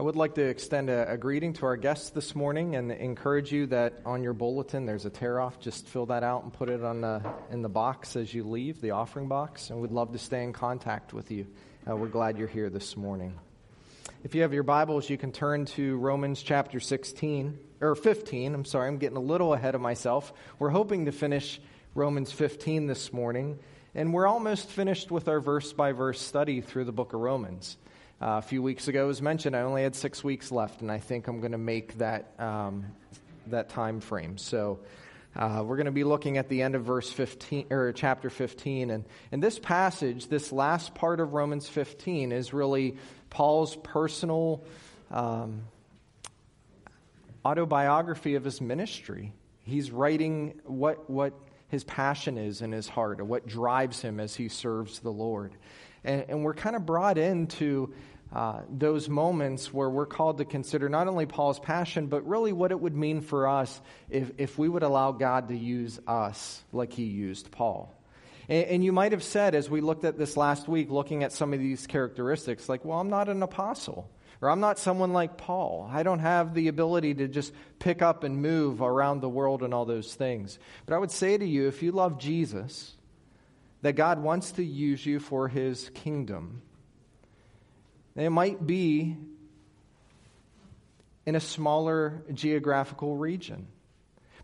I would like to extend a, a, greeting to our guests this morning and encourage you that on your bulletin there's a tear off. Just fill that out and put it on the, in the box as you leave, the offering box. And we'd love to stay in contact with you. Uh, we're glad you're here this morning. If you have your Bibles, you can turn to Romans chapter 16, or 15. I'm sorry, I'm getting a little ahead of myself. We're hoping to finish Romans 15 this morning. And we're almost finished with our verse by verse study through the book of Romans. Uh, a few weeks ago, as mentioned, I only had six weeks left, and I think I'm going to make that, um, that time frame. So uh, we're going to be looking at the end of verse 15, or chapter 15. And, and this passage, this last part of Romans 15, is really Paul's personal um, autobiography of his ministry. He's writing what, what his passion is in his heart, or what drives him as he serves the Lord. And, and we're kind of brought into uh, those moments where we're called to consider not only Paul's passion, but really what it would mean for us if, if we would allow God to use us like he used Paul. And, and you might have said, as we looked at this last week, looking at some of these characteristics, like, well, I'm not an apostle. Or I'm not someone like Paul. I don't have the ability to just pick up and move around the world and all those things. But I would say to you, if you love Jesus, that God wants to use you for his kingdom it might be in a smaller geographical region.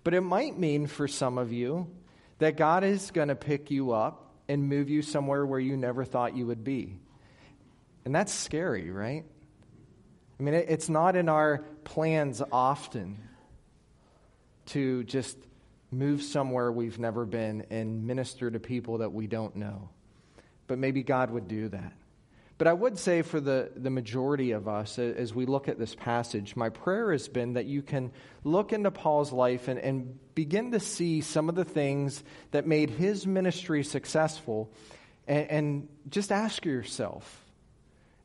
But it might mean for some of you that God is going to pick you up and move you somewhere where you never thought you would be. And that's scary, right? I mean, it's not in our plans often to just move somewhere we've never been and minister to people that we don't know. But maybe God would do that. But I would say for the, the majority of us, as we look at this passage, my prayer has been that you can look into Paul's life and, and begin to see some of the things that made his ministry successful and, and just ask yourself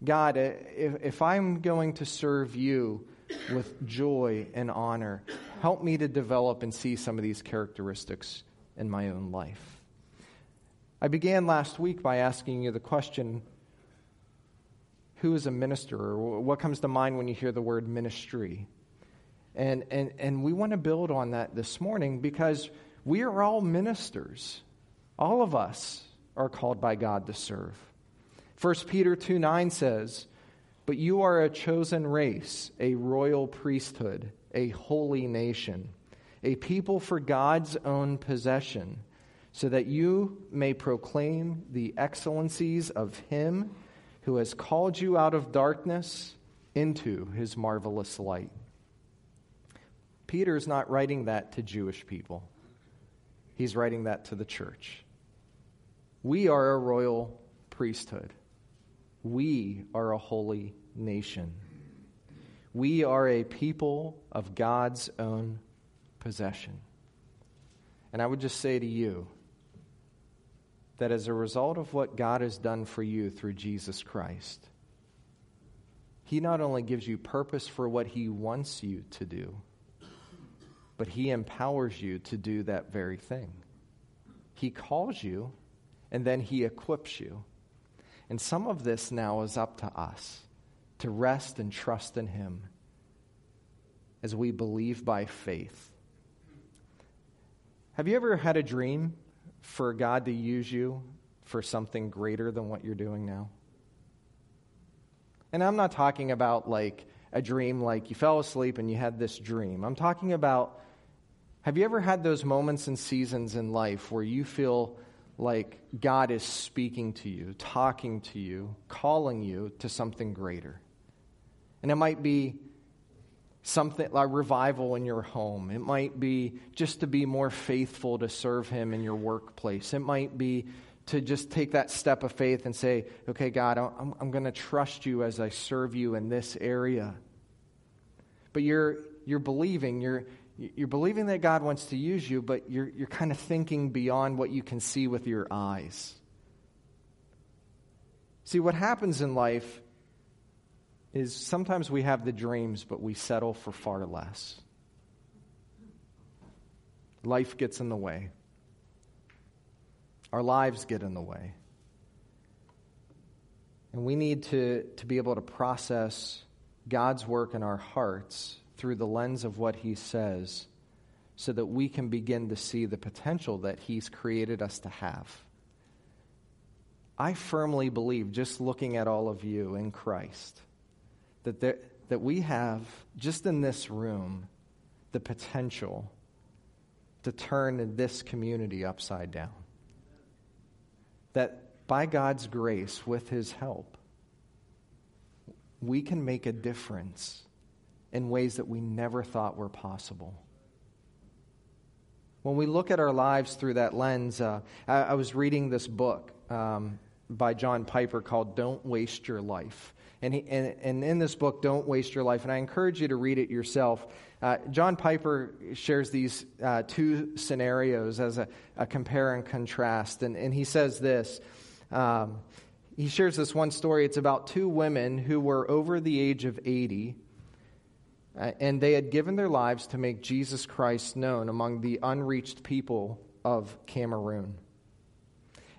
God, if, if I'm going to serve you with joy and honor, help me to develop and see some of these characteristics in my own life. I began last week by asking you the question who is a minister or what comes to mind when you hear the word ministry. And, and, and we want to build on that this morning because we are all ministers. All of us are called by God to serve. 1 Peter 2 9 says, But you are a chosen race, a royal priesthood, a holy nation, a people for God's own possession, so that you may proclaim the excellencies of Him who has called you out of darkness into his marvelous light. Peter is not writing that to Jewish people, he's writing that to the church. We are a royal priesthood, we are a holy nation. We are a people of God's own possession. And I would just say to you, that as a result of what God has done for you through Jesus Christ, He not only gives you purpose for what He wants you to do, but He empowers you to do that very thing. He calls you, and then He equips you. And some of this now is up to us to rest and trust in Him as we believe by faith. Have you ever had a dream for God to use you for something greater than what you're doing now? And I'm not talking about like a dream like you fell asleep and you had this dream. I'm talking about have you ever had those moments and seasons in life where you feel like God is speaking to you, talking to you, calling you to something greater? And it might be something like revival in your home. It might be just to be more faithful to serve Him in your workplace. It might be to just take that step of faith and say, okay, God, I'm, I'm going to trust you as I serve you in this area. But you're, you're believing, you're, you're believing that God wants to use you, but you're, you're kind of thinking beyond what you can see with your eyes. See, what happens in life is sometimes we have the dreams, but we settle for far less. Life gets in the way, our lives get in the way. And we need to, to be able to process God's work in our hearts through the lens of what He says so that we can begin to see the potential that He's created us to have. I firmly believe, just looking at all of you in Christ, that, there, that we have, just in this room, the potential to turn this community upside down. That by God's grace, with His help, we can make a difference in ways that we never thought were possible. When we look at our lives through that lens, uh, I, I, was reading this book um, by John Piper called Don't Waste Your Life. And, he, and, and, in this book, Don't Waste Your Life, and I encourage you to read it yourself. Uh, John Piper shares these uh, two scenarios as a, a, compare and contrast. And, and he says this um, he shares this one story. It's about two women who were over the age of 80, uh, and they had given their lives to make Jesus Christ known among the unreached people of Cameroon.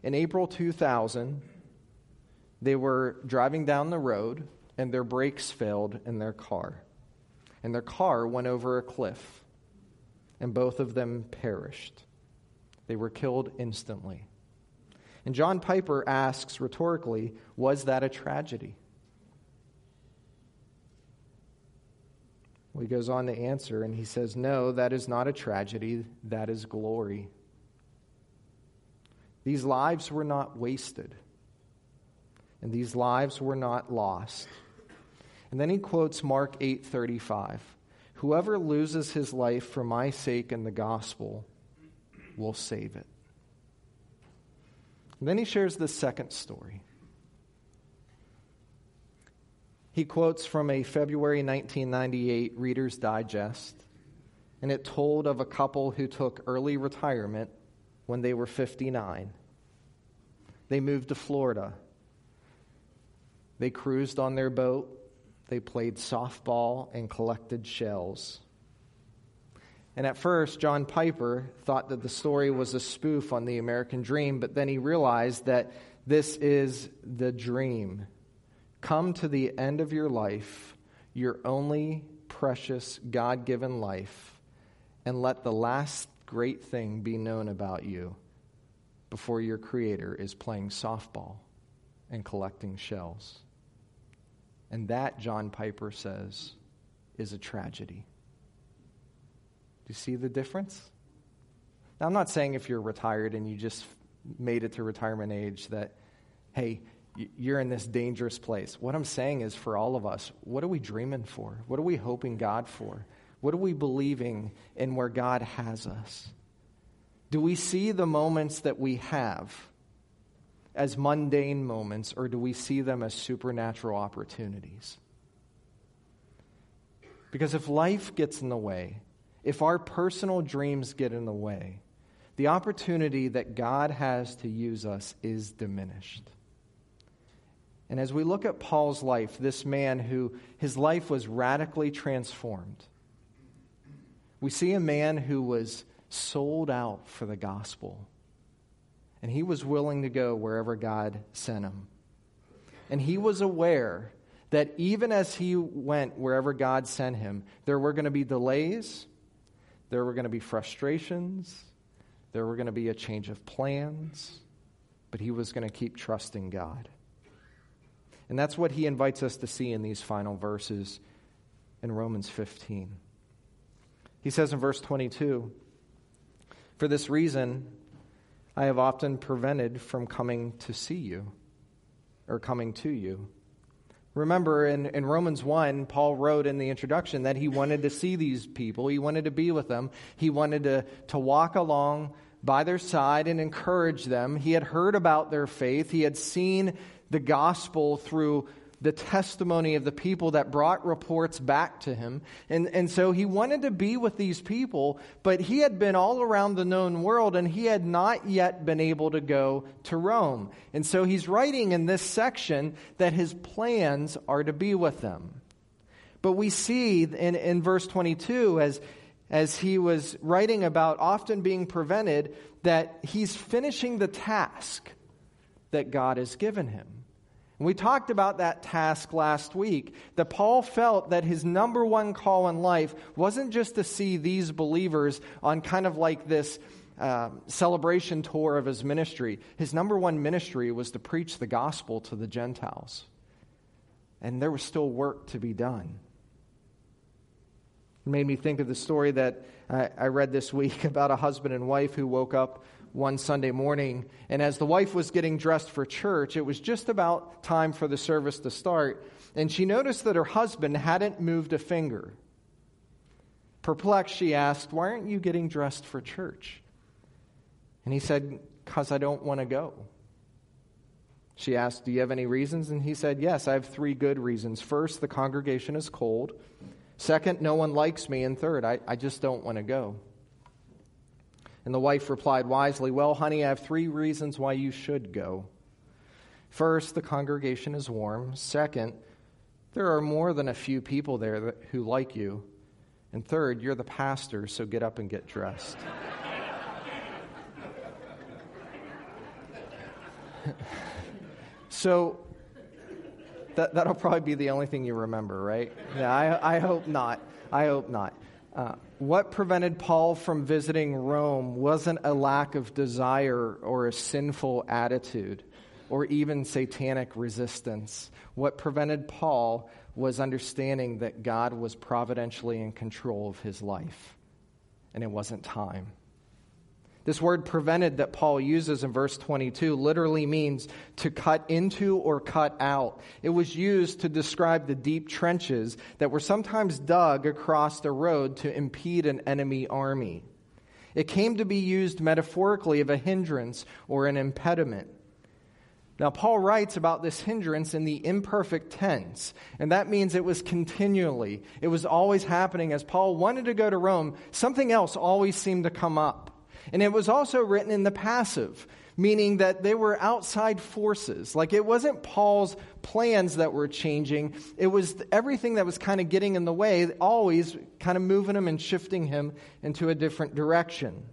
In April 2000, they were driving down the road, and their brakes failed in their car. And their car went over a cliff, and both of them perished. They were killed instantly. And John Piper asks rhetorically, was that a tragedy? Well, he goes on to answer, and he says, No, that is not a tragedy, that is glory. These lives were not wasted, and these lives were not lost. And then he quotes Mark 8:35. Whoever loses his life for my sake and the gospel will save it. And then he shares the second story. He quotes from a February 1998 Reader's Digest, and it told of a couple who took early retirement when they were 59. They moved to Florida. They cruised on their boat. They played softball and collected shells. And at first, John Piper thought that the story was a spoof on the American dream, but then he realized that this is the dream. Come to the end of your life, your only precious God given life, and let the last great thing be known about you before your Creator is playing softball and collecting shells. And that, John Piper says, is a tragedy Do you see the difference? Now, I'm not saying if you're retired and you just made it to retirement age that, hey, you're in this dangerous place. What I'm saying is for all of us, what are we dreaming for? What are we hoping God for? What are we believing in where God has us? Do we see the moments that we have as mundane moments, or do we see them as supernatural opportunities? Because if life gets in the way, if our personal dreams get in the way, the opportunity that God has to use us is diminished. And as we look at Paul's life, this man who his life was radically transformed, we see a man who was sold out for the gospel. And he was willing to go wherever God sent him. And he was aware that even as he went wherever God sent him, there were going to be delays, there were going to be frustrations. There were going to be a change of plans. But he was going to keep trusting God. And that's what he invites us to see in these final verses in Romans 15. He says in verse 22 For this reason, I have often prevented from coming to see you or coming to you. Remember in, in Romans 1, Paul wrote in the introduction that he wanted to see these people, he wanted to be with them, he wanted to, to walk along by their side and encourage them. He had heard about their faith, he had seen the gospel through the testimony of the people that brought reports back to him. And, and so he wanted to be with these people, but he had been all around the known world and he had not yet been able to go to Rome. And so he's writing in this section that his plans are to be with them. But we see in, in verse 22, as, as he was writing about often being prevented, that he's finishing the task that God has given him. We talked about that task last week, that Paul felt that his number one call in life wasn't just to see these believers on kind of like this uh, celebration tour of his ministry. His number one ministry was to preach the gospel to the Gentiles. And there was still work to be done. It made me think of the story that I, I read this week about a husband and wife who woke up one Sunday morning, and as the wife was getting dressed for church, it was just about time for the service to start, and she noticed that her husband hadn't moved a finger. Perplexed, she asked, Why aren't you getting dressed for church? And he said, Because I don't want to go. She asked, Do you have any reasons? And he said, Yes, I have three good reasons. First, the congregation is cold. Second, no one likes me. And third, I, I just don't want to go. And the wife replied wisely, Well, honey, I have three reasons why you should go. First, the congregation is warm. Second, there are more than a few people there that, who like you. And third, you're the pastor, so get up and get dressed. so that, that'll probably be the only thing you remember, right? Yeah, I, I hope not. I hope not. Uh, what prevented Paul from visiting Rome wasn't a lack of desire or a sinful attitude or even satanic resistance. What prevented Paul was understanding that God was providentially in control of his life, and it wasn't time. This word prevented that Paul uses in verse 22 literally means to cut into or cut out. It was used to describe the deep trenches that were sometimes dug across the road to impede an enemy army. It came to be used metaphorically of a hindrance or an impediment. Now, Paul writes about this hindrance in the imperfect tense, and that means it was continually. It was always happening. As Paul wanted to go to Rome, something else always seemed to come up. And it was also written in the passive, meaning that they were outside forces. Like it wasn't Paul's plans that were changing, it was everything that was kind of getting in the way, always kind of moving him and shifting him into a different direction.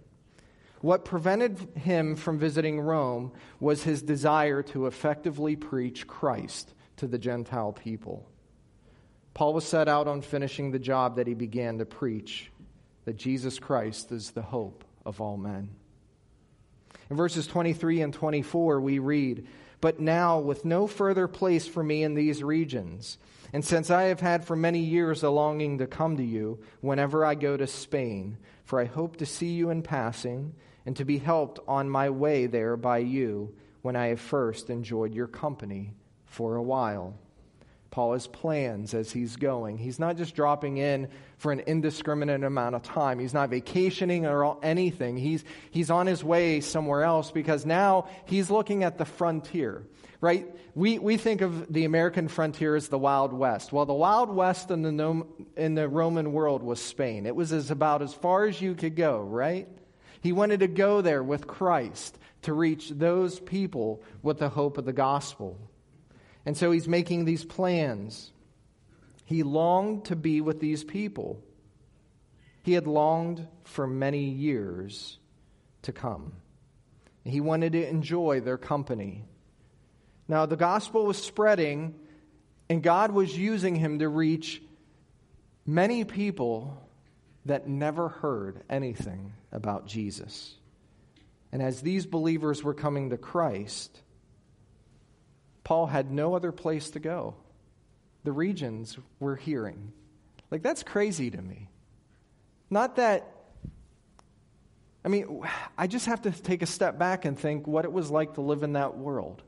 What prevented him from visiting Rome was his desire to effectively preach Christ to the Gentile people. Paul was set out on finishing the job that he began to preach that Jesus Christ is the hope of all men. In verses 23 and 24, we read, But now, with no further place for me in these regions, and since I have had for many years a longing to come to you whenever I go to Spain, for I hope to see you in passing, and to be helped on my way there by you when I have first enjoyed your company for a while. Paul has plans as he's going. He's not just dropping in for an indiscriminate amount of time. He's not vacationing or anything. He's, he's on his way somewhere else because now he's looking at the frontier, right? We, we think of the American frontier as the Wild West. Well, the Wild West in the, in the Roman world was Spain. It was as about as far as you could go, right? He wanted to go there with Christ to reach those people with the hope of the gospel. And so he's making these plans. He longed to be with these people. He had longed for many years to come. He wanted to enjoy their company. Now, the gospel was spreading, and God was using him to reach many people that never heard anything about Jesus. And as these believers were coming to Christ, Paul had no other place to go. The regions were hearing. Like, that's crazy to me. Not that, I mean, I just have to take a step back and think what it was like to live in that world.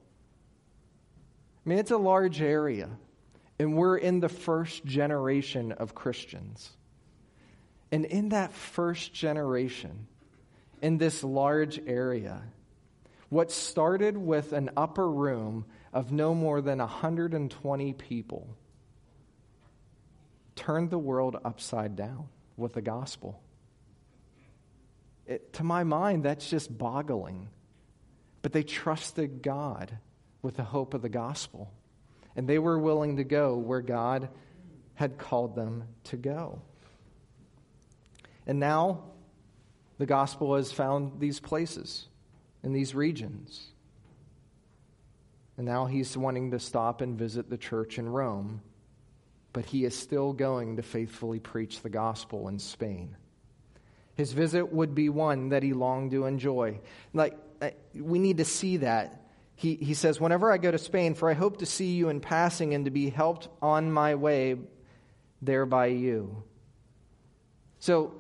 I mean, it's a large area, and we're in the first generation of Christians. And in that first generation, in this large area, what started with an upper room of no more than 120 people turned the world upside down with the gospel. It, to my mind, that's just boggling. But they trusted God with the hope of the gospel. And they were willing to go where God had called them to go. And now the gospel has found these places in these regions. And now he's wanting to stop and visit the church in Rome, but he is still going to faithfully preach the gospel in Spain. His visit would be one that he longed to enjoy. Like, we need to see that. He, he says, Whenever I go to Spain, for I hope to see you in passing and to be helped on my way there by you. So,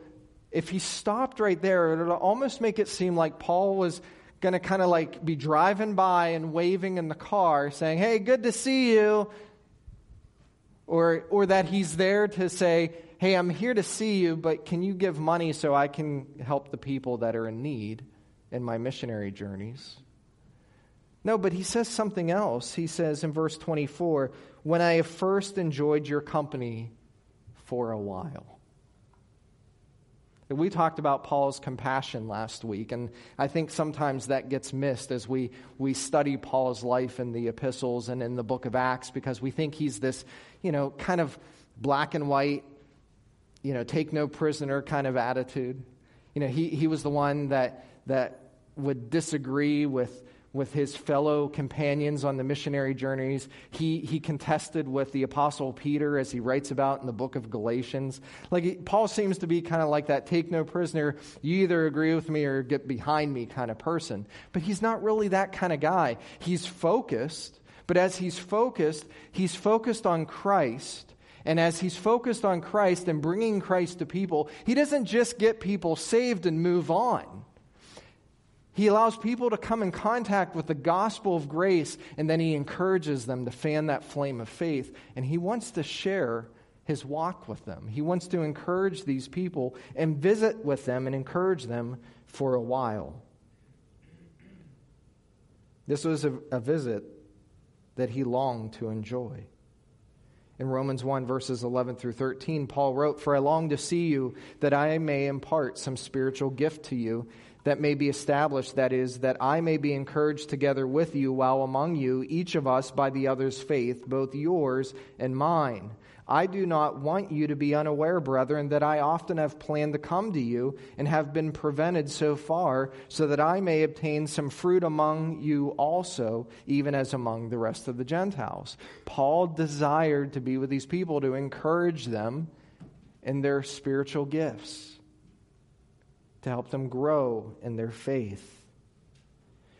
if he stopped right there, it would almost make it seem like Paul was going to kind of like be driving by and waving in the car, saying, Hey, good to see you. Or, or that he's there to say, Hey, I'm here to see you, but can you give money so I can help the people that are in need in my missionary journeys? No, but he says something else. He says in verse 24, When I have first enjoyed your company for a while. We talked about Paul's compassion last week, and I think sometimes that gets missed as we, we study Paul's life in the epistles and in the book of Acts because we think he's this, you know, kind of black and white, you know, take no prisoner kind of attitude. You know, he, he was the one that, that would disagree with, with his fellow companions on the missionary journeys. He, he contested with the Apostle Peter, as he writes about in the book of Galatians. Like, Paul seems to be kind of like that take no prisoner, you either agree with me or get behind me kind of person. But he's not really that kind of guy. He's focused, but as he's focused, he's focused on Christ and as he's focused on Christ and bringing Christ to people, he doesn't just get people saved and move on. He allows people to come in contact with the gospel of grace, and then he encourages them to fan that flame of faith. And he wants to share his walk with them. He wants to encourage these people and visit with them and encourage them for a while. This was a, a visit that he longed to enjoy. In Romans 1, verses 11 through 13, Paul wrote, For I long to see you, that I may impart some spiritual gift to you, that may be established, that is, that I may be encouraged together with you while among you, each of us by the other's faith, both yours and mine. I do not want you to be unaware, brethren, that I often have planned to come to you and have been prevented so far, so that I may obtain some fruit among you also, even as among the rest of the Gentiles. Paul desired to be with these people to encourage them in their spiritual gifts, to help them grow in their faith.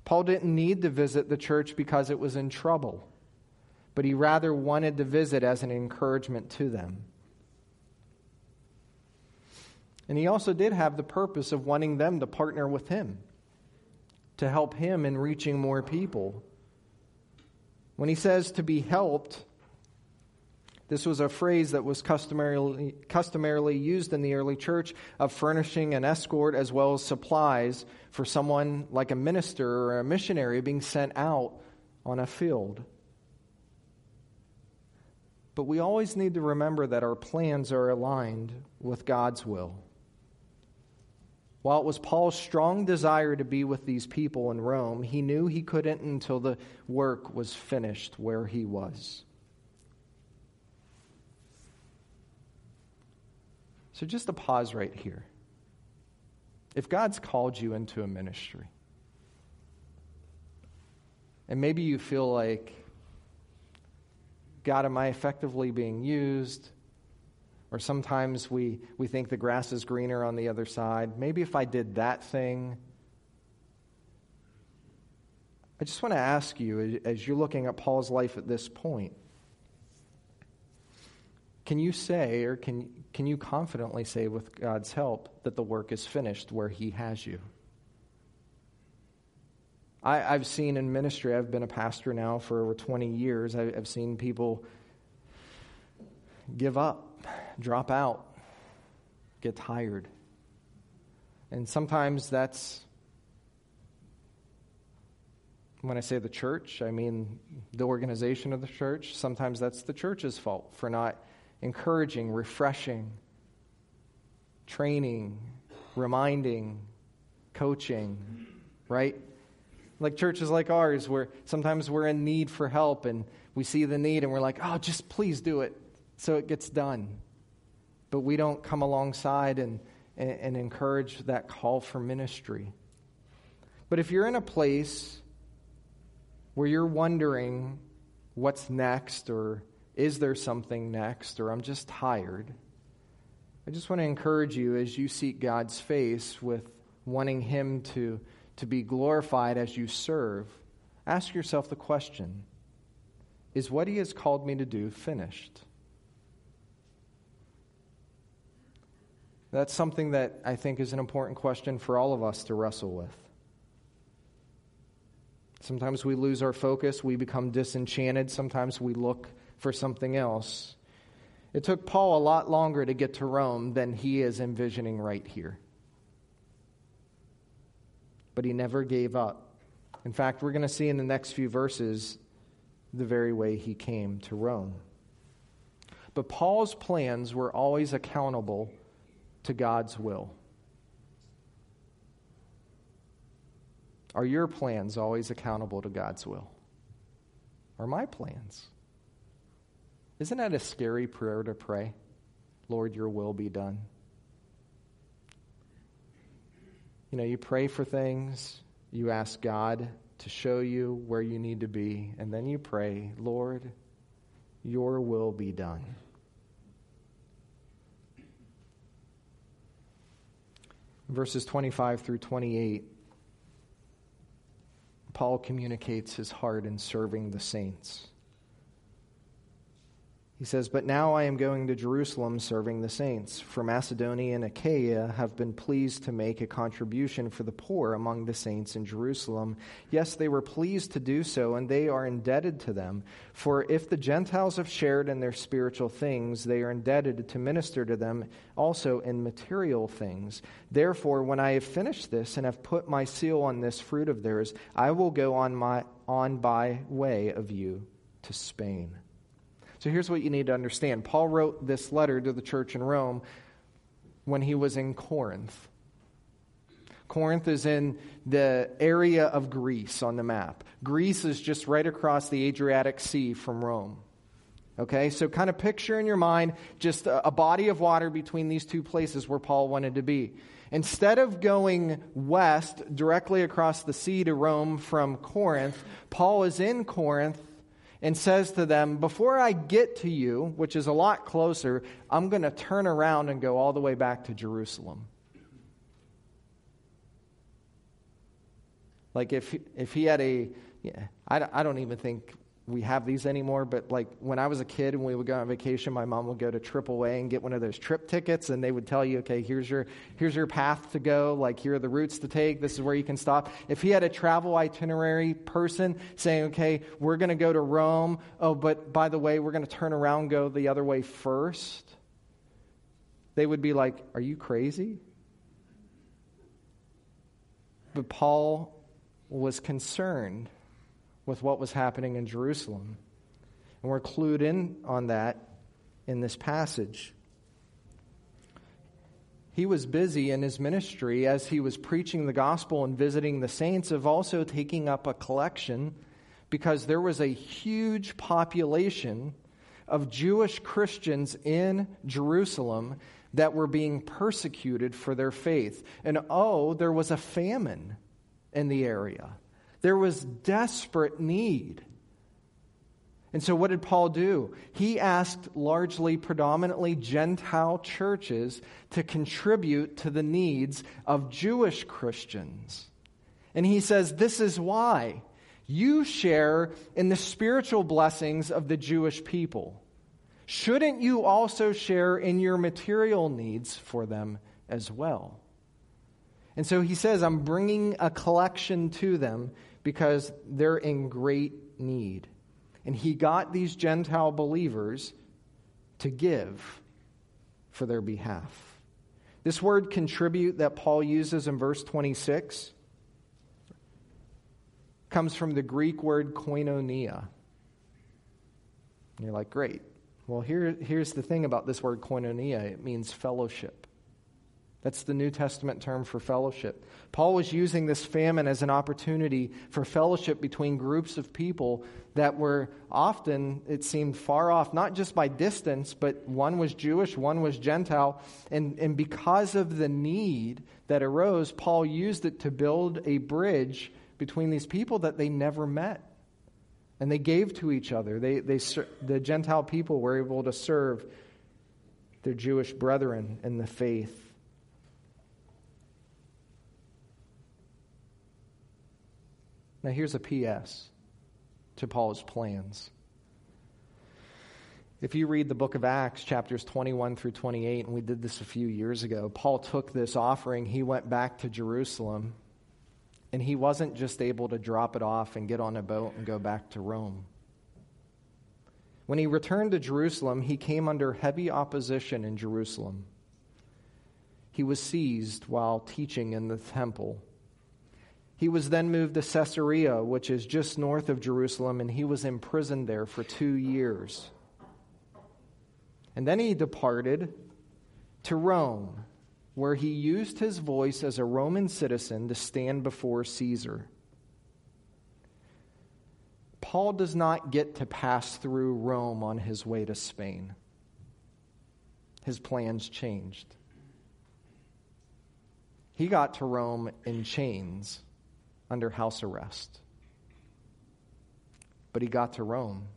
Paul didn't need to visit the church because it was in trouble but he rather wanted to visit as an encouragement to them. And he also did have the purpose of wanting them to partner with him, to help him in reaching more people. When he says to be helped, this was a phrase that was customarily, customarily used in the early church of furnishing an escort as well as supplies for someone like a minister or a missionary being sent out on a field. But we always need to remember that our plans are aligned with God's will. While it was Paul's strong desire to be with these people in Rome, he knew he couldn't until the work was finished where he was. So, just a pause right here. If God's called you into a ministry, and maybe you feel like God, am I effectively being used? Or sometimes we, we think the grass is greener on the other side. Maybe if I did that thing. I just want to ask you, as you're looking at Paul's life at this point, can you say, or can, can you confidently say, with God's help, that the work is finished where He has you? I, have seen in ministry, I've been a pastor now for over 20 years, I, I've seen people give up, drop out, get tired. And sometimes that's, when I say the church, I mean the organization of the church. Sometimes that's the church's fault for not encouraging, refreshing, training, reminding, coaching, right? like churches like ours, where sometimes we're in need for help and we see the need and we're like, oh, just please do it so it gets done. But we don't come alongside and, and, and encourage that call for ministry. But if you're in a place where you're wondering what's next, or is there something next, or I'm just tired, I just want to encourage you as you seek God's face with wanting Him to, to be glorified as you serve, ask yourself the question Is what He has called me to do finished? That's something that I think is an important question for all of us to wrestle with. Sometimes we lose our focus, we become disenchanted, sometimes we look for something else. It took Paul a lot longer to get to Rome than he is envisioning right here. But he never gave up. In fact, we're going to see in the next few verses the very way he came to Rome. But Paul's plans were always accountable to God's will. Are your plans always accountable to God's will? Are my plans? Isn't that a scary prayer to pray? Lord, your will be done. You know, you pray for things, you ask God to show you where you need to be, and then you pray, Lord, your will be done. Verses 25 through 28 Paul communicates his heart in serving the saints. He says, But now I am going to Jerusalem serving the saints. For Macedonia and Achaia have been pleased to make a contribution for the poor among the saints in Jerusalem. Yes, they were pleased to do so, and they are indebted to them. For if the Gentiles have shared in their spiritual things, they are indebted to minister to them also in material things. Therefore, when I have finished this and have put my seal on this fruit of theirs, I will go on, my, on by way of you to Spain. So here's what you need to understand Paul wrote this letter to the church in Rome when he was in Corinth. Corinth is in the area of Greece on the map. Greece is just right across the Adriatic Sea from Rome. Okay, so kind of picture in your mind just a, body of water between these two places where Paul wanted to be. Instead of going west directly across the sea to Rome from Corinth, Paul is in Corinth and says to them, Before I get to you, which is a lot closer, I'm going to turn around and go all the way back to Jerusalem. Like if, if he had a, yeah, I, I don't even think we have these anymore, but like when I was a kid and we would go on vacation, my mom would go to AAA and get one of those trip tickets, and they would tell you, okay, here's your here's your path to go. Like here are the routes to take. This is where you can stop. If he had a travel itinerary person saying, okay, we're going to go to Rome. Oh, but by the way, we're going to turn around, go the other way first. They would be like, are you crazy? But Paul was concerned with what was happening in Jerusalem. And we're clued in on that in this passage. He was busy in his ministry as he was preaching the gospel and visiting the saints, of also taking up a collection because there was a huge population of Jewish Christians in Jerusalem that were being persecuted for their faith. And oh, there was a famine in the area. There was desperate need. And so, what did Paul do? He asked largely, predominantly Gentile churches to contribute to the needs of Jewish Christians. And he says, This is why. You share in the spiritual blessings of the Jewish people. Shouldn't you also share in your material needs for them as well? And so he says, I'm bringing a collection to them because they're in great need. And he got these Gentile believers to give for their behalf. This word contribute that Paul uses in verse 26 comes from the Greek word koinonia. And you're like, great. Well, here, here's the thing about this word koinonia it means fellowship. That's the New Testament term for fellowship. Paul was using this famine as an opportunity for fellowship between groups of people that were often, it seemed, far off, not just by distance, but one was Jewish, one was Gentile. And, and because of the need that arose, Paul used it to build a bridge between these people that they never met. And they gave to each other. They, they, the Gentile people were able to serve their Jewish brethren in the faith. Now, here's a PS to Paul's plans. If you read the book of Acts, chapters 21 through 28, and we did this a few years ago, Paul took this offering, he went back to Jerusalem, and he wasn't just able to drop it off and get on a boat and go back to Rome. When he returned to Jerusalem, he came under heavy opposition in Jerusalem. He was seized while teaching in the temple. He was then moved to Caesarea, which is just north of Jerusalem, and he was imprisoned there for two years. And then he departed to Rome, where he used his voice as a Roman citizen to stand before Caesar. Paul does not get to pass through Rome on his way to Spain. His plans changed. He got to Rome in chains under house arrest. But he got to Rome.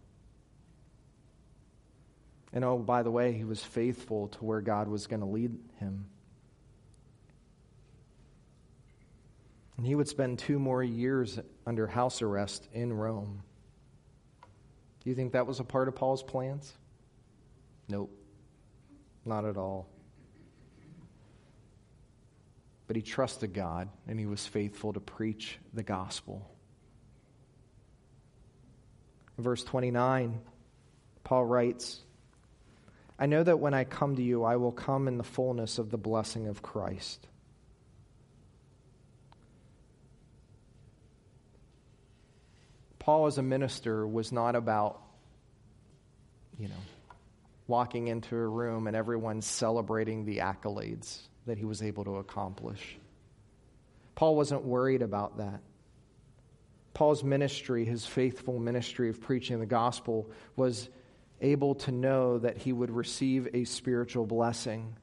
And oh, by the way, he was faithful to where God was going to lead him. And he would spend two more years under house arrest in Rome. Do you think that was a part of Paul's plans? Nope, not at all. But he trusted God and he was faithful to preach the gospel. Verse 29, Paul writes, I know that when I come to you, I will come in the fullness of the blessing of Christ. Paul, as a minister, was not about, you know, walking into a room and everyone celebrating the accolades that he was able to accomplish. Paul wasn't worried about that. Paul's ministry, his faithful ministry of preaching the gospel, was able to know that he would receive a spiritual blessing.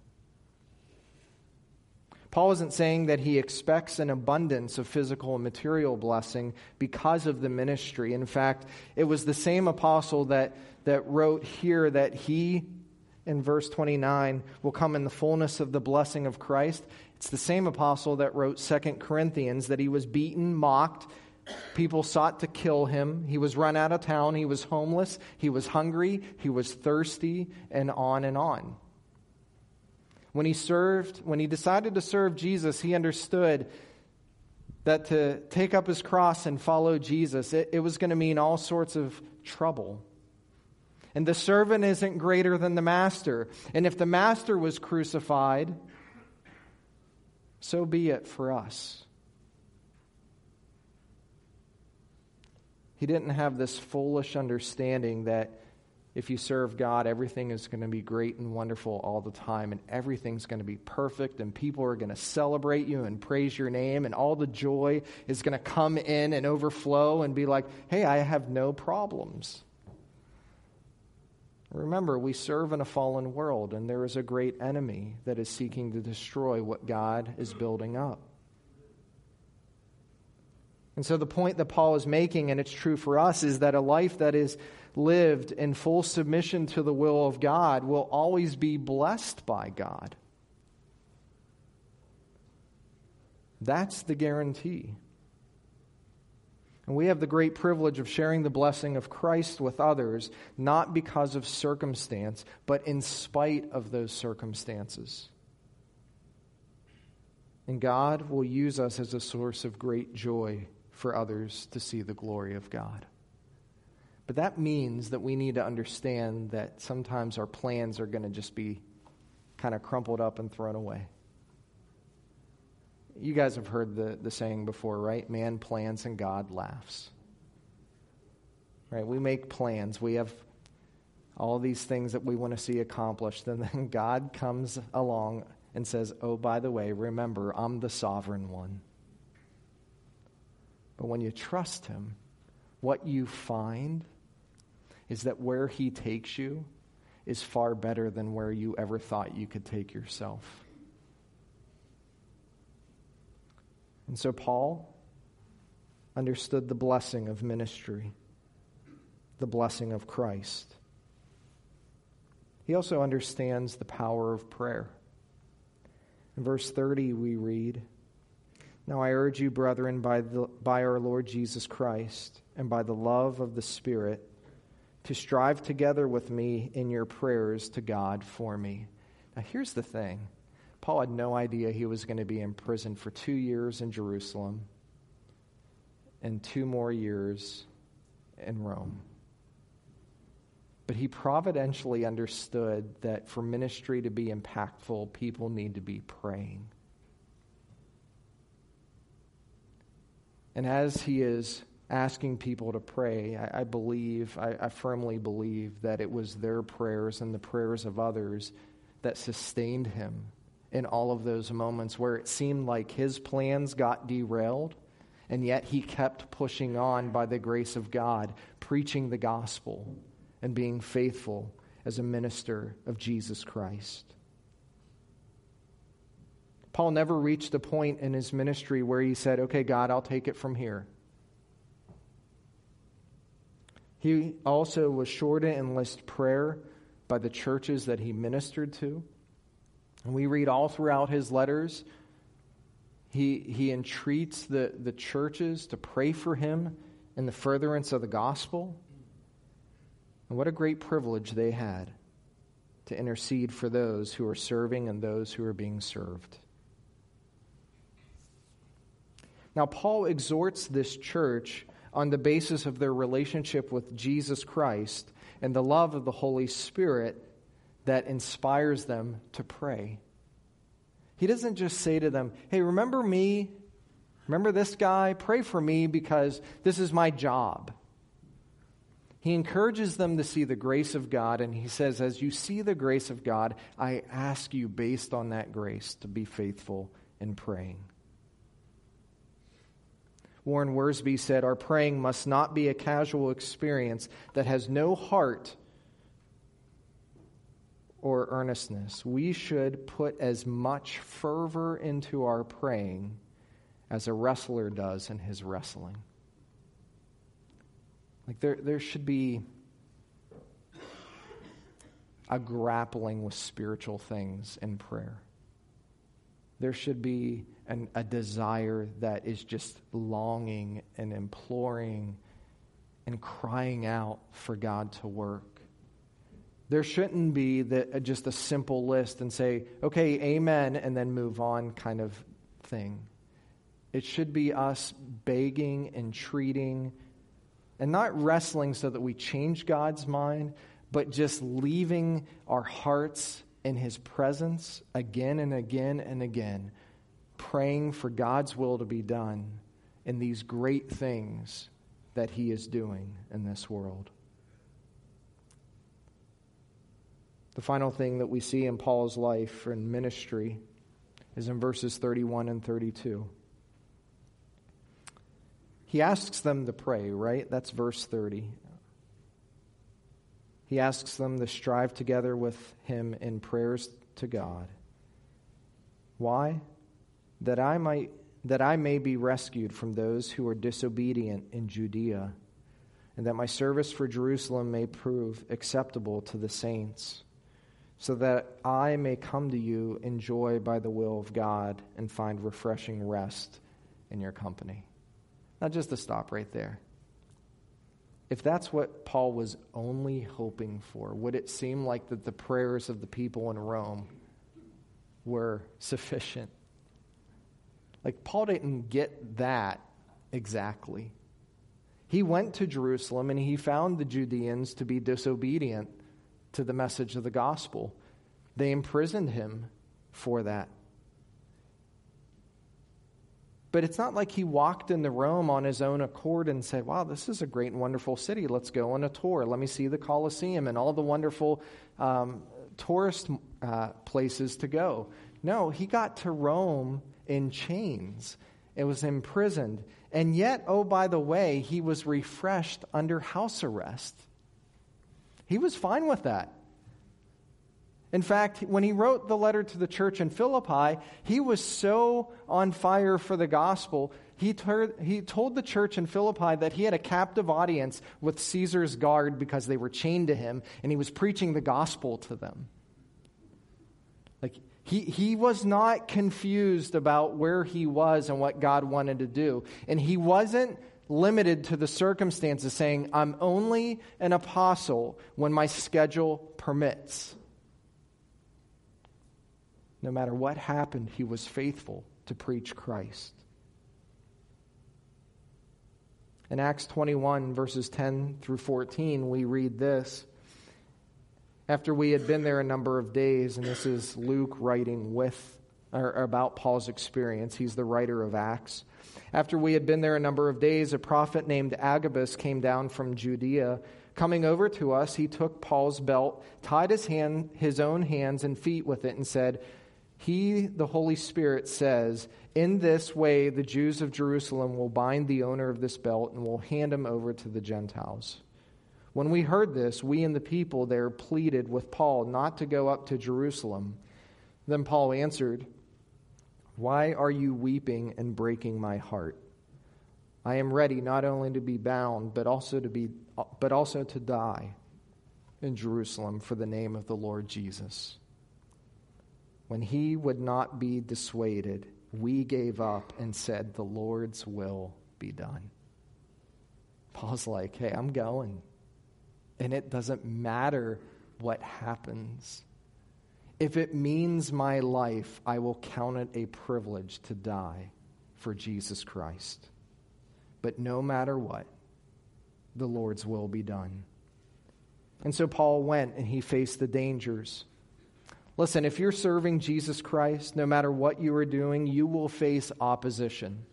Paul isn't saying that he expects an abundance of physical and material blessing because of the ministry. In fact, it was the same apostle that, that wrote here that he, in verse 29, will come in the fullness of the blessing of Christ. It's the same apostle that wrote Second Corinthians that he was beaten, mocked, People sought to kill him. He was run out of town. He was homeless. He was hungry. He was thirsty, and on and on. When he served, when he decided to serve Jesus, he understood that to take up his cross and follow Jesus, it, it was going to mean all sorts of trouble. And the servant isn't greater than the master. And if the master was crucified, so be it for us. He didn't have this foolish understanding that if you serve God, everything is going to be great and wonderful all the time, and everything's going to be perfect, and people are going to celebrate you and praise your name, and all the joy is going to come in and overflow and be like, hey, I have no problems. Remember, we serve in a fallen world, and there is a great enemy that is seeking to destroy what God is building up. And so, the point that Paul is making, and it's true for us, is that a life that is lived in full submission to the will of God will always be blessed by God. That's the guarantee. And we have the great privilege of sharing the blessing of Christ with others, not because of circumstance, but in spite of those circumstances. And God will use us as a source of great joy for others to see the glory of God. But that means that we need to understand that sometimes our plans are going to just be kind of crumpled up and thrown away. You guys have heard the, the saying before, right? Man plans and God laughs. Right? We make plans. We have all these things that we want to see accomplished. And then God comes along and says, Oh, by the way, remember, I'm the sovereign one. But when you trust Him, what you find is that where He takes you is far better than where you ever thought you could take yourself. And so Paul understood the blessing of ministry. the blessing of Christ. He also understands the power of prayer. In verse 30, we read, Now I urge you, brethren, by, the, by our Lord Jesus Christ and by the love of the Spirit, to strive together with me in your prayers to God for me. Now, here's the thing Paul had no idea he was going to be in prison for two years in Jerusalem and two more years in Rome. But he providentially understood that for ministry to be impactful, people need to be praying. And as he is asking people to pray, I, I believe, I, I firmly believe that it was their prayers and the prayers of others that sustained him in all of those moments where it seemed like his plans got derailed, and yet he kept pushing on by the grace of God, preaching the gospel and being faithful as a minister of Jesus Christ. Paul never reached a point in his ministry where he said, Okay, God, I'll take it from here. He also was sure to enlist prayer by the churches that he ministered to. And we read all throughout his letters, he, he entreats the, the churches to pray for him in the furtherance of the gospel. And what a great privilege they had to intercede for those who are serving and those who are being served. Now, Paul exhorts this church on the basis of their relationship with Jesus Christ and the love of the Holy Spirit that inspires them to pray. He doesn't just say to them, Hey, remember me? Remember this guy? Pray for me because this is my job. He encourages them to see the grace of God, and he says, As you see the grace of God, I ask you, based on that grace, to be faithful in praying. Warren Wiersbe said, Our praying must not be a casual experience that has no heart or earnestness. We should put as much fervor into our praying as a wrestler does in his wrestling. Like there, there should be a grappling with spiritual things in prayer. There should be an, a desire that is just longing and imploring and crying out for God to work. There shouldn't be the, uh, just a simple list and say, okay, amen, and then move on kind of thing. It should be us begging, entreating, and not wrestling so that we change God's mind, but just leaving our hearts in His presence again and again and again, praying for God's will to be done in these great things that He is doing in this world. The final thing that we see in Paul's life and ministry is in verses 31 and 32. He asks them to pray, right? That's verse 30. He asks them to strive together with him in prayers to God. Why? That I might that I may be rescued from those who are disobedient in Judea, and that my service for Jerusalem may prove acceptable to the saints, so that I may come to you in joy by the will of God and find refreshing rest in your company. Now, just to stop right there. If that's what Paul was only hoping for, would it seem like that the prayers of the people in Rome were sufficient? Like, Paul didn't get that exactly. He went to Jerusalem and he found the Judeans to be disobedient to the message of the gospel. They imprisoned him for that. But it's not like he walked into Rome on his own accord and said, Wow, this is a great and wonderful city. Let's go on a tour. Let me see the Colosseum and all the wonderful um, tourist uh, places to go. No, he got to Rome in chains. It was imprisoned. And yet, oh, by the way, he was refreshed under house arrest. He was fine with that. In fact, when he wrote the letter to the church in Philippi, he was so on fire for the gospel, He, ter- he told the church in Philippi that he had a captive audience with Caesar's guard because they were chained to him, and he was preaching the gospel to them. Like, he, he was not confused about where he was and what God wanted to do. And he wasn't limited to the circumstances, saying, I'm only an apostle when my schedule permits. No matter what happened, he was faithful to preach Christ. In Acts 21, verses 10 through 14, we read this. After we had been there a number of days, and this is Luke writing with or about Paul's experience, he's the writer of Acts. After we had been there a number of days, a prophet named Agabus came down from Judea. Coming over to us, he took Paul's belt, tied his, hand, his own hands and feet with it, and said, He, the Holy Spirit, says, In this way the Jews of Jerusalem will bind the owner of this belt and will hand him over to the Gentiles. When we heard this, we and the people there pleaded with Paul not to go up to Jerusalem. Then Paul answered, why are you weeping and breaking my heart? I am ready not only to be bound, but also to, be, but also to die in Jerusalem for the name of the Lord Jesus. When he would not be dissuaded, we gave up and said, The Lord's will be done. Paul's like, Hey, I'm going. And it doesn't matter what happens. If it means my life, I will count it a privilege to die for Jesus Christ. But no matter what, the Lord's will be done. And so Paul went and he faced the dangers. Listen, if you're serving Jesus Christ, no matter what you are doing, you will face opposition.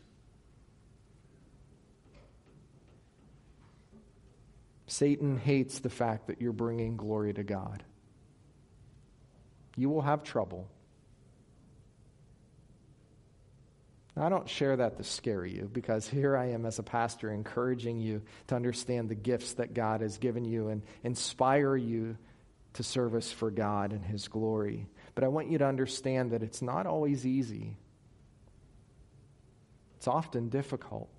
Satan hates the fact that you're bringing glory to God you will have trouble. Now, I don't share that to scare you because here I am as a pastor encouraging you to understand the gifts that God has given you and inspire you to service for God and His glory. But I want you to understand that it's not always easy, it's often difficult.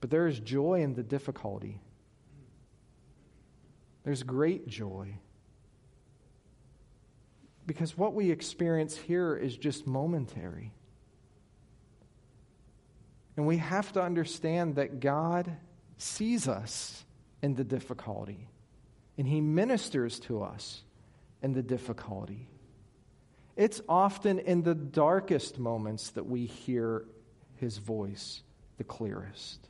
But there is joy in the difficulty, there's great joy. Because what we experience here is just momentary. And we have to understand that God sees us in the difficulty, and He ministers to us in the difficulty. It's often in the darkest moments that we hear His voice the clearest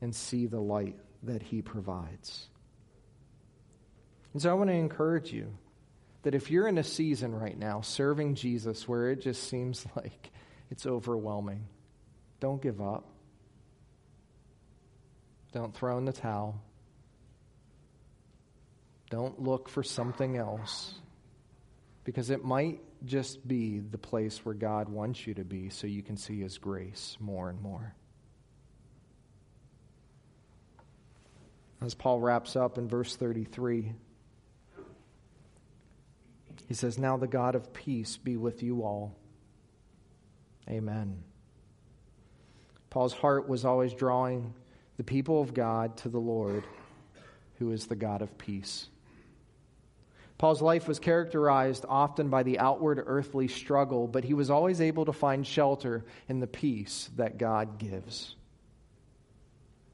and see the light that He provides. And so I want to encourage you that if you're in a season right now serving Jesus where it just seems like it's overwhelming, don't give up. Don't throw in the towel. Don't look for something else because it might just be the place where God wants you to be so you can see His grace more and more. As Paul wraps up in verse 33, he says, Now the God of peace be with you all. Amen. Paul's heart was always drawing the people of God to the Lord, who is the God of peace. Paul's life was characterized often by the outward earthly struggle, but he was always able to find shelter in the peace that God gives.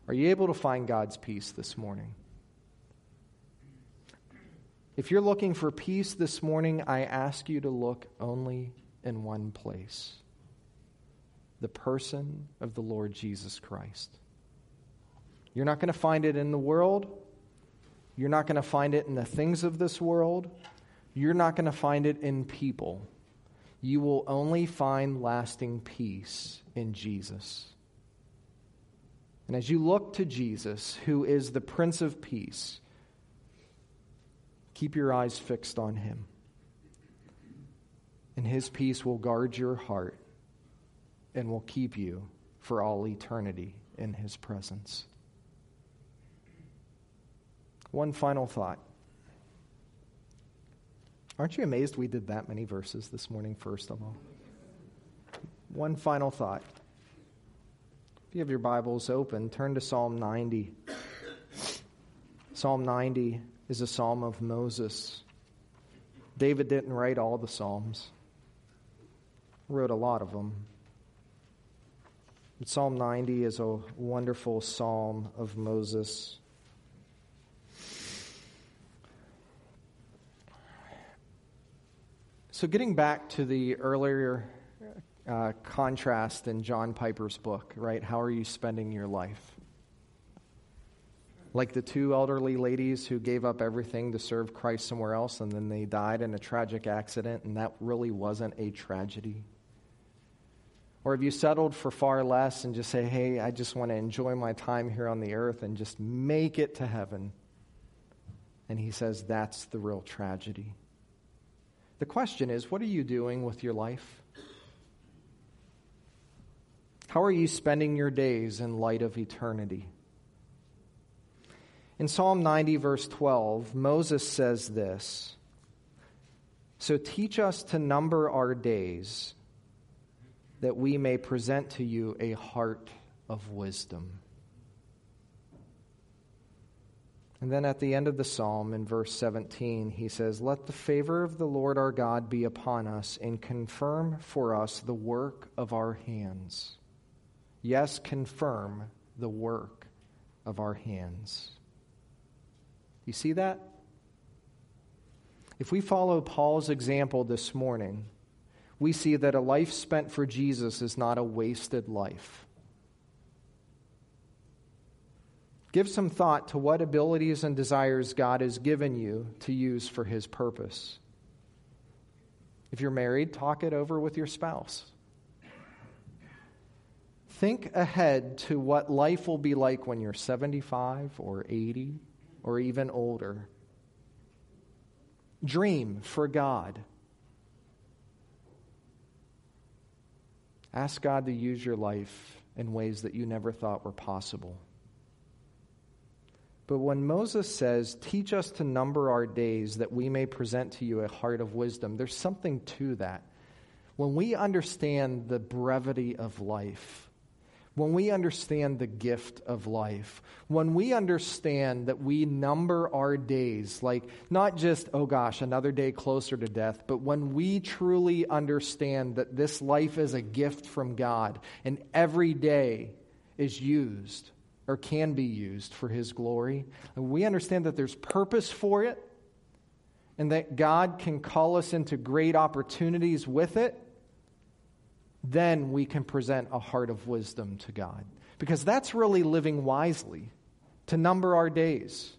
Are you able to find God's peace this morning? If you're looking for peace this morning, I ask you to look only in one place the person of the Lord Jesus Christ. You're not going to find it in the world. You're not going to find it in the things of this world. You're not going to find it in people. You will only find lasting peace in Jesus. And as you look to Jesus, who is the Prince of Peace, Keep your eyes fixed on Him. And His peace will guard your heart and will keep you for all eternity in His presence. One final thought. Aren't you amazed we did that many verses this morning, first of all? one final thought. If you have your Bibles open, turn to Psalm 90. Psalm 90 is a psalm of Moses. David didn't write all the psalms, wrote a lot of them. Psalm 90 is a wonderful psalm of Moses. So, getting back to the earlier uh, contrast in John Piper's book, right? How are you spending your life? Like the two elderly ladies who gave up everything to serve Christ somewhere else and then they died in a tragic accident, and that really wasn't a tragedy. Or have you settled for far less and just say, hey, I just want to enjoy my time here on the earth and just make it to heaven? And he says, that's the real tragedy. The question is, what are you doing with your life? How are you spending your days in light of eternity? In Psalm 90, verse 12, Moses says this So teach us to number our days, that we may present to you a heart of wisdom. And then at the end of the psalm, in verse 17, he says, Let the favor of the Lord our God be upon us, and confirm for us the work of our hands. Yes, confirm the work of our hands. You see that? If we follow Paul's example this morning, we see that a life spent for Jesus is not a wasted life. Give some thought to what abilities and desires God has given you to use for his purpose. If you're married, talk it over with your spouse. Think ahead to what life will be like when you're 75 or 80 or even older. Dream for God. Ask God to use your life in ways that you never thought were possible. But when Moses says, Teach us to number our days that we may present to you a heart of wisdom, there's something to that. When we understand the brevity of life, when we understand the gift of life, when we understand that we number our days, like not just, oh gosh, another day closer to death, but when we truly understand that this life is a gift from God and every day is used or can be used for His glory, and we understand that there's purpose for it and that God can call us into great opportunities with it then we can present a heart of wisdom to God. Because that's really living wisely, to number our days,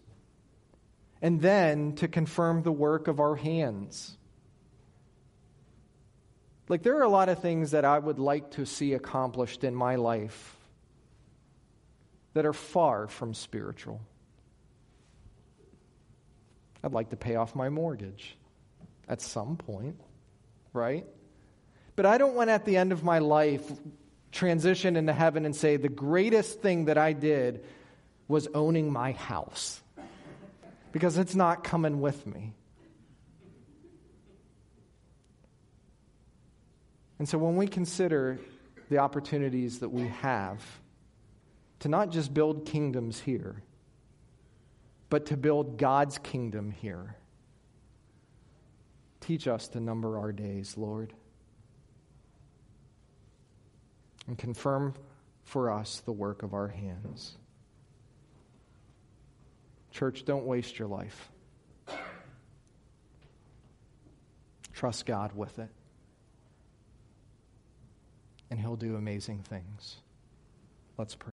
and then to confirm the work of our hands. Like, there are a lot of things that I would like to see accomplished in my life that are far from spiritual. I'd like to pay off my mortgage at some point, right? But I don't want at the end of my life transition into heaven and say, the greatest thing that I did was owning my house. Because it's not coming with me. And so when we consider the opportunities that we have to not just build kingdoms here, but to build God's kingdom here, teach us to number our days, Lord. And confirm for us the work of our hands. Church, don't waste your life. Trust God with it, and He'll do amazing things. Let's pray.